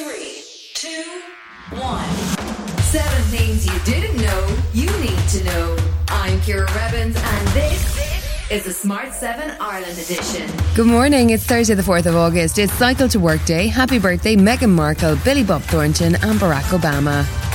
Three, two, one. Seven things you didn't know you need to know. I'm Ciara Revins, and this is the Smart 7 Ireland edition. Good morning. It's Thursday, the 4th of August. It's Cycle to Work Day. Happy birthday, Meghan Markle, Billy Bob Thornton, and Barack Obama.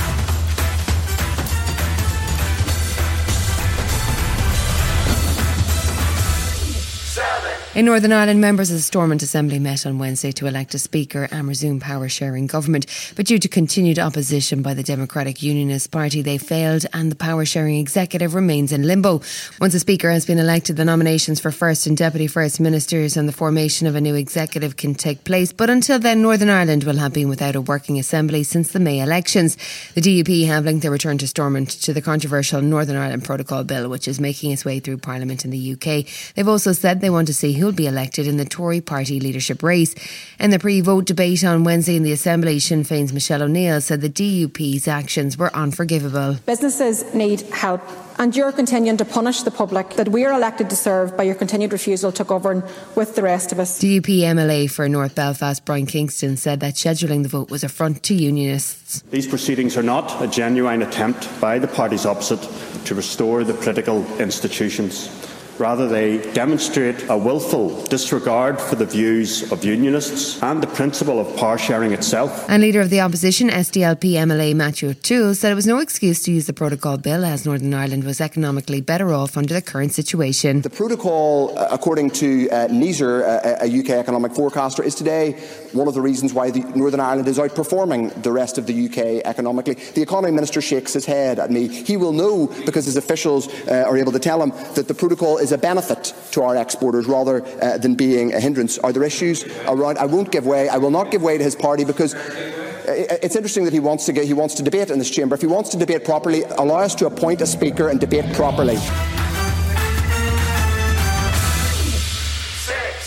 In Northern Ireland, members of the Stormont Assembly met on Wednesday to elect a Speaker and resume power sharing government. But due to continued opposition by the Democratic Unionist Party, they failed and the power sharing executive remains in limbo. Once a Speaker has been elected, the nominations for First and Deputy First Ministers and the formation of a new executive can take place. But until then, Northern Ireland will have been without a working assembly since the May elections. The DUP have linked their return to Stormont to the controversial Northern Ireland Protocol Bill, which is making its way through Parliament in the UK. They've also said they want to see who who'll be elected in the Tory party leadership race. In the pre vote debate on Wednesday in the Assembly, Sinn Féin's Michelle O'Neill said the DUP's actions were unforgivable. Businesses need help and you're continuing to punish the public that we are elected to serve by your continued refusal to govern with the rest of us. DUP MLA for North Belfast, Brian Kingston, said that scheduling the vote was a front to unionists. These proceedings are not a genuine attempt by the parties opposite to restore the political institutions. Rather, they demonstrate a willful disregard for the views of unionists and the principle of power sharing itself. And leader of the opposition, SDLP MLA Matthew O'Toole, said it was no excuse to use the protocol bill as Northern Ireland was economically better off under the current situation. The protocol, uh, according to uh, NIESR, uh, a UK economic forecaster, is today one of the reasons why Northern Ireland is outperforming the rest of the UK economically. The economy minister shakes his head at me. He will know because his officials uh, are able to tell him that the protocol is a benefit to our exporters rather uh, than being a hindrance. Are there issues around? I won't give way. I will not give way to his party because uh, it's interesting that he wants to get, he wants to debate in this chamber. If he wants to debate properly, allow us to appoint a speaker and debate properly.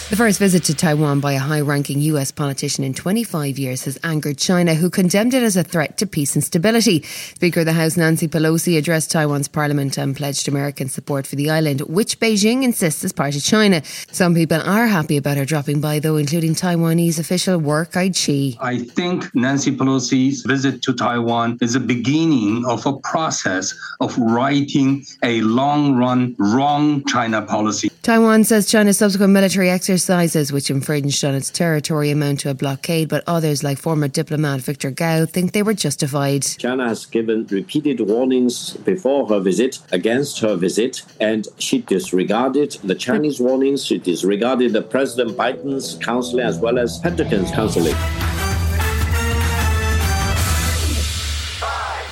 The first visit to Taiwan by a high ranking US politician in 25 years has angered China, who condemned it as a threat to peace and stability. Speaker of the House Nancy Pelosi addressed Taiwan's parliament and pledged American support for the island, which Beijing insists is part of China. Some people are happy about her dropping by, though, including Taiwanese official Wer Kai-chi. I think Nancy Pelosi's visit to Taiwan is the beginning of a process of righting a long run wrong China policy. Taiwan says China's subsequent military exercises, which infringed on its territory, amount to a blockade, but others, like former diplomat Victor Gao, think they were justified. China has given repeated warnings before her visit, against her visit, and she disregarded the Chinese warnings. She disregarded the President Biden's counseling as well as Pentagon's counseling.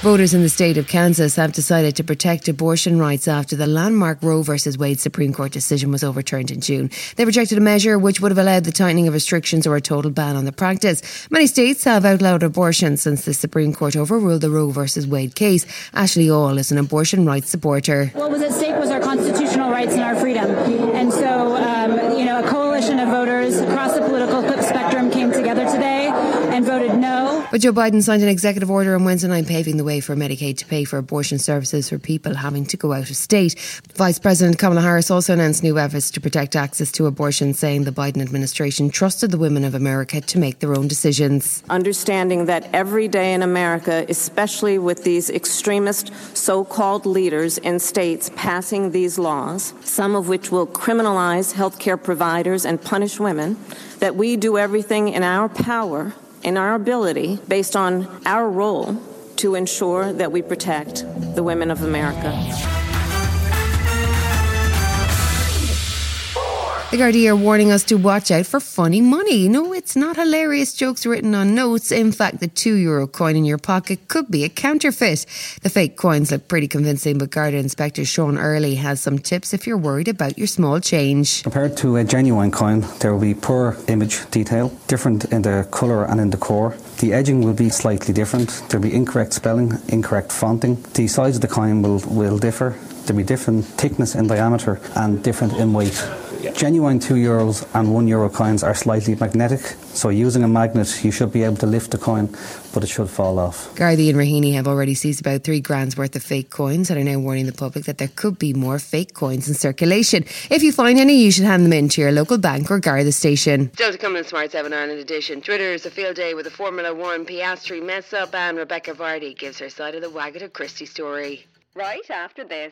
Voters in the state of Kansas have decided to protect abortion rights after the landmark Roe v. Wade Supreme Court decision was overturned in June. They rejected a measure which would have allowed the tightening of restrictions or a total ban on the practice. Many states have outlawed abortion since the Supreme Court overruled the Roe v. Wade case. Ashley All is an abortion rights supporter. What was at stake was our constitutional rights and our freedom. And so, um, you know, a coalition of voters across the political spectrum came together today and voted no. But Joe Biden signed an executive order on Wednesday night paving the way for Medicaid to pay for abortion services for people having to go out of state. Vice President Kamala Harris also announced new efforts to protect access to abortion, saying the Biden administration trusted the women of America to make their own decisions. Understanding that every day in America, especially with these extremist so called leaders in states passing these laws, some of which will criminalize healthcare providers and punish women, that we do everything in our power, in our ability, based on our role to ensure that we protect the women of America. The Gardaí are warning us to watch out for funny money. No, it's not hilarious jokes written on notes. In fact, the two euro coin in your pocket could be a counterfeit. The fake coins look pretty convincing, but Garda Inspector Sean Early has some tips if you're worried about your small change. Compared to a genuine coin, there will be poor image detail, different in the colour and in the core. The edging will be slightly different. There'll be incorrect spelling, incorrect fonting. The size of the coin will, will differ. There'll be different thickness and diameter and different in weight Genuine two euros and one euro coins are slightly magnetic, so using a magnet, you should be able to lift the coin, but it should fall off. Gardaí and Raheny have already seized about three grand's worth of fake coins and are now warning the public that there could be more fake coins in circulation. If you find any, you should hand them in to your local bank or Garda station. Still to come in Smart 7 Ireland edition. Twitter's a field day with a Formula One Piastri mess up, and Rebekah Vardy gives her side of the Wagatha Christie story. Right after this.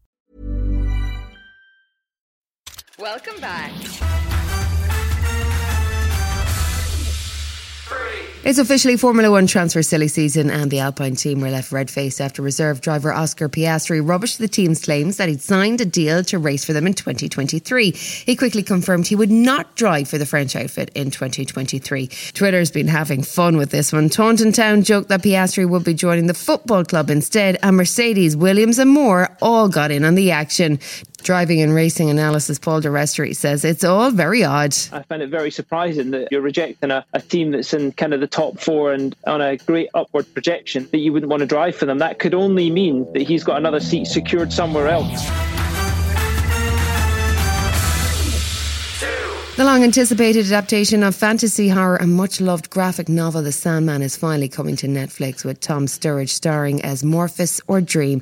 Welcome back. It's officially Formula One transfer silly season, and the Alpine team were left red faced after reserve driver Oscar Piastri rubbished the team's claims that he'd signed a deal to race for them in 2023. He quickly confirmed he would not drive for the French outfit in 2023. Twitter's been having fun with this one. Taunton Town joked that Piastri would be joining the football club instead, and Mercedes, Williams, and more all got in on the action. Driving and racing analysis Paul de di Resta says it's all very odd. I find it very surprising that you're rejecting a, a, team that's in kind of the top four and on a great upward projection that you wouldn't want to drive for them. That could only mean that he's got another seat secured somewhere else. The long anticipated adaptation of fantasy horror and much loved graphic novel The Sandman is finally coming to Netflix with Tom Sturridge starring as Morpheus or Dream.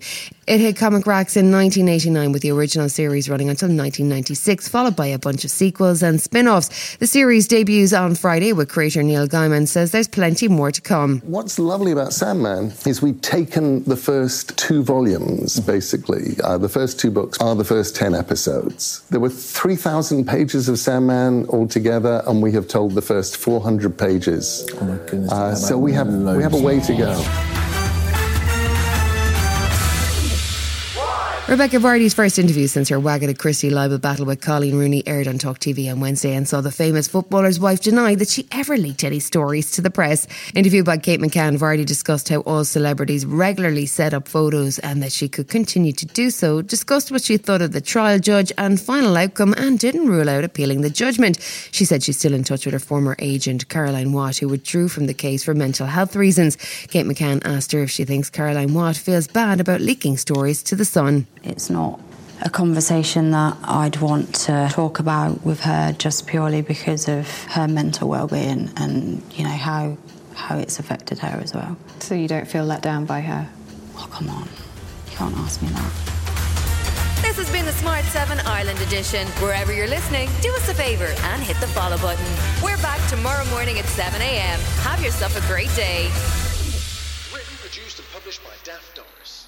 It hit comic racks in 1989 with the original series running until 1996, followed by a bunch of sequels and spin offs. The series debuts on Friday with creator Neil Gaiman says there's plenty more to come. What's lovely about Sandman is we've taken the first two volumes, basically. Uh, the first two books are the first 10 episodes. There were 3,000 pages of Sandman altogether, and we have told the first 400 pages. Oh my goodness. Uh, so we have, we have a way to go. Rebekah Vardy's first interview since her Wagatha Christie libel battle with Colleen Rooney aired on Talk TV on Wednesday and saw the famous footballer's wife deny that she ever leaked any stories to the press. Interviewed by Kate McCann, Vardy discussed how all celebrities regularly set up photos and that she could continue to do so, discussed what she thought of the trial judge and final outcome, and didn't rule out appealing the judgment. She said she's still in touch with her former agent, Caroline Watt, who withdrew from the case for mental health reasons. Kate McCann asked her if she thinks Caroline Watt feels bad about leaking stories to The Sun. It's not a conversation that I'd want to talk about with her just purely because of her mental well-being and you know how how it's affected her as well. So you don't feel let down by her? Oh come on, you can't ask me that. This has been the Smart 7 Ireland edition. Wherever you're listening, do us a favour and hit the follow button. We're back tomorrow morning at 7 a.m. Have yourself a great day. Written, produced, and published by Daft Doris.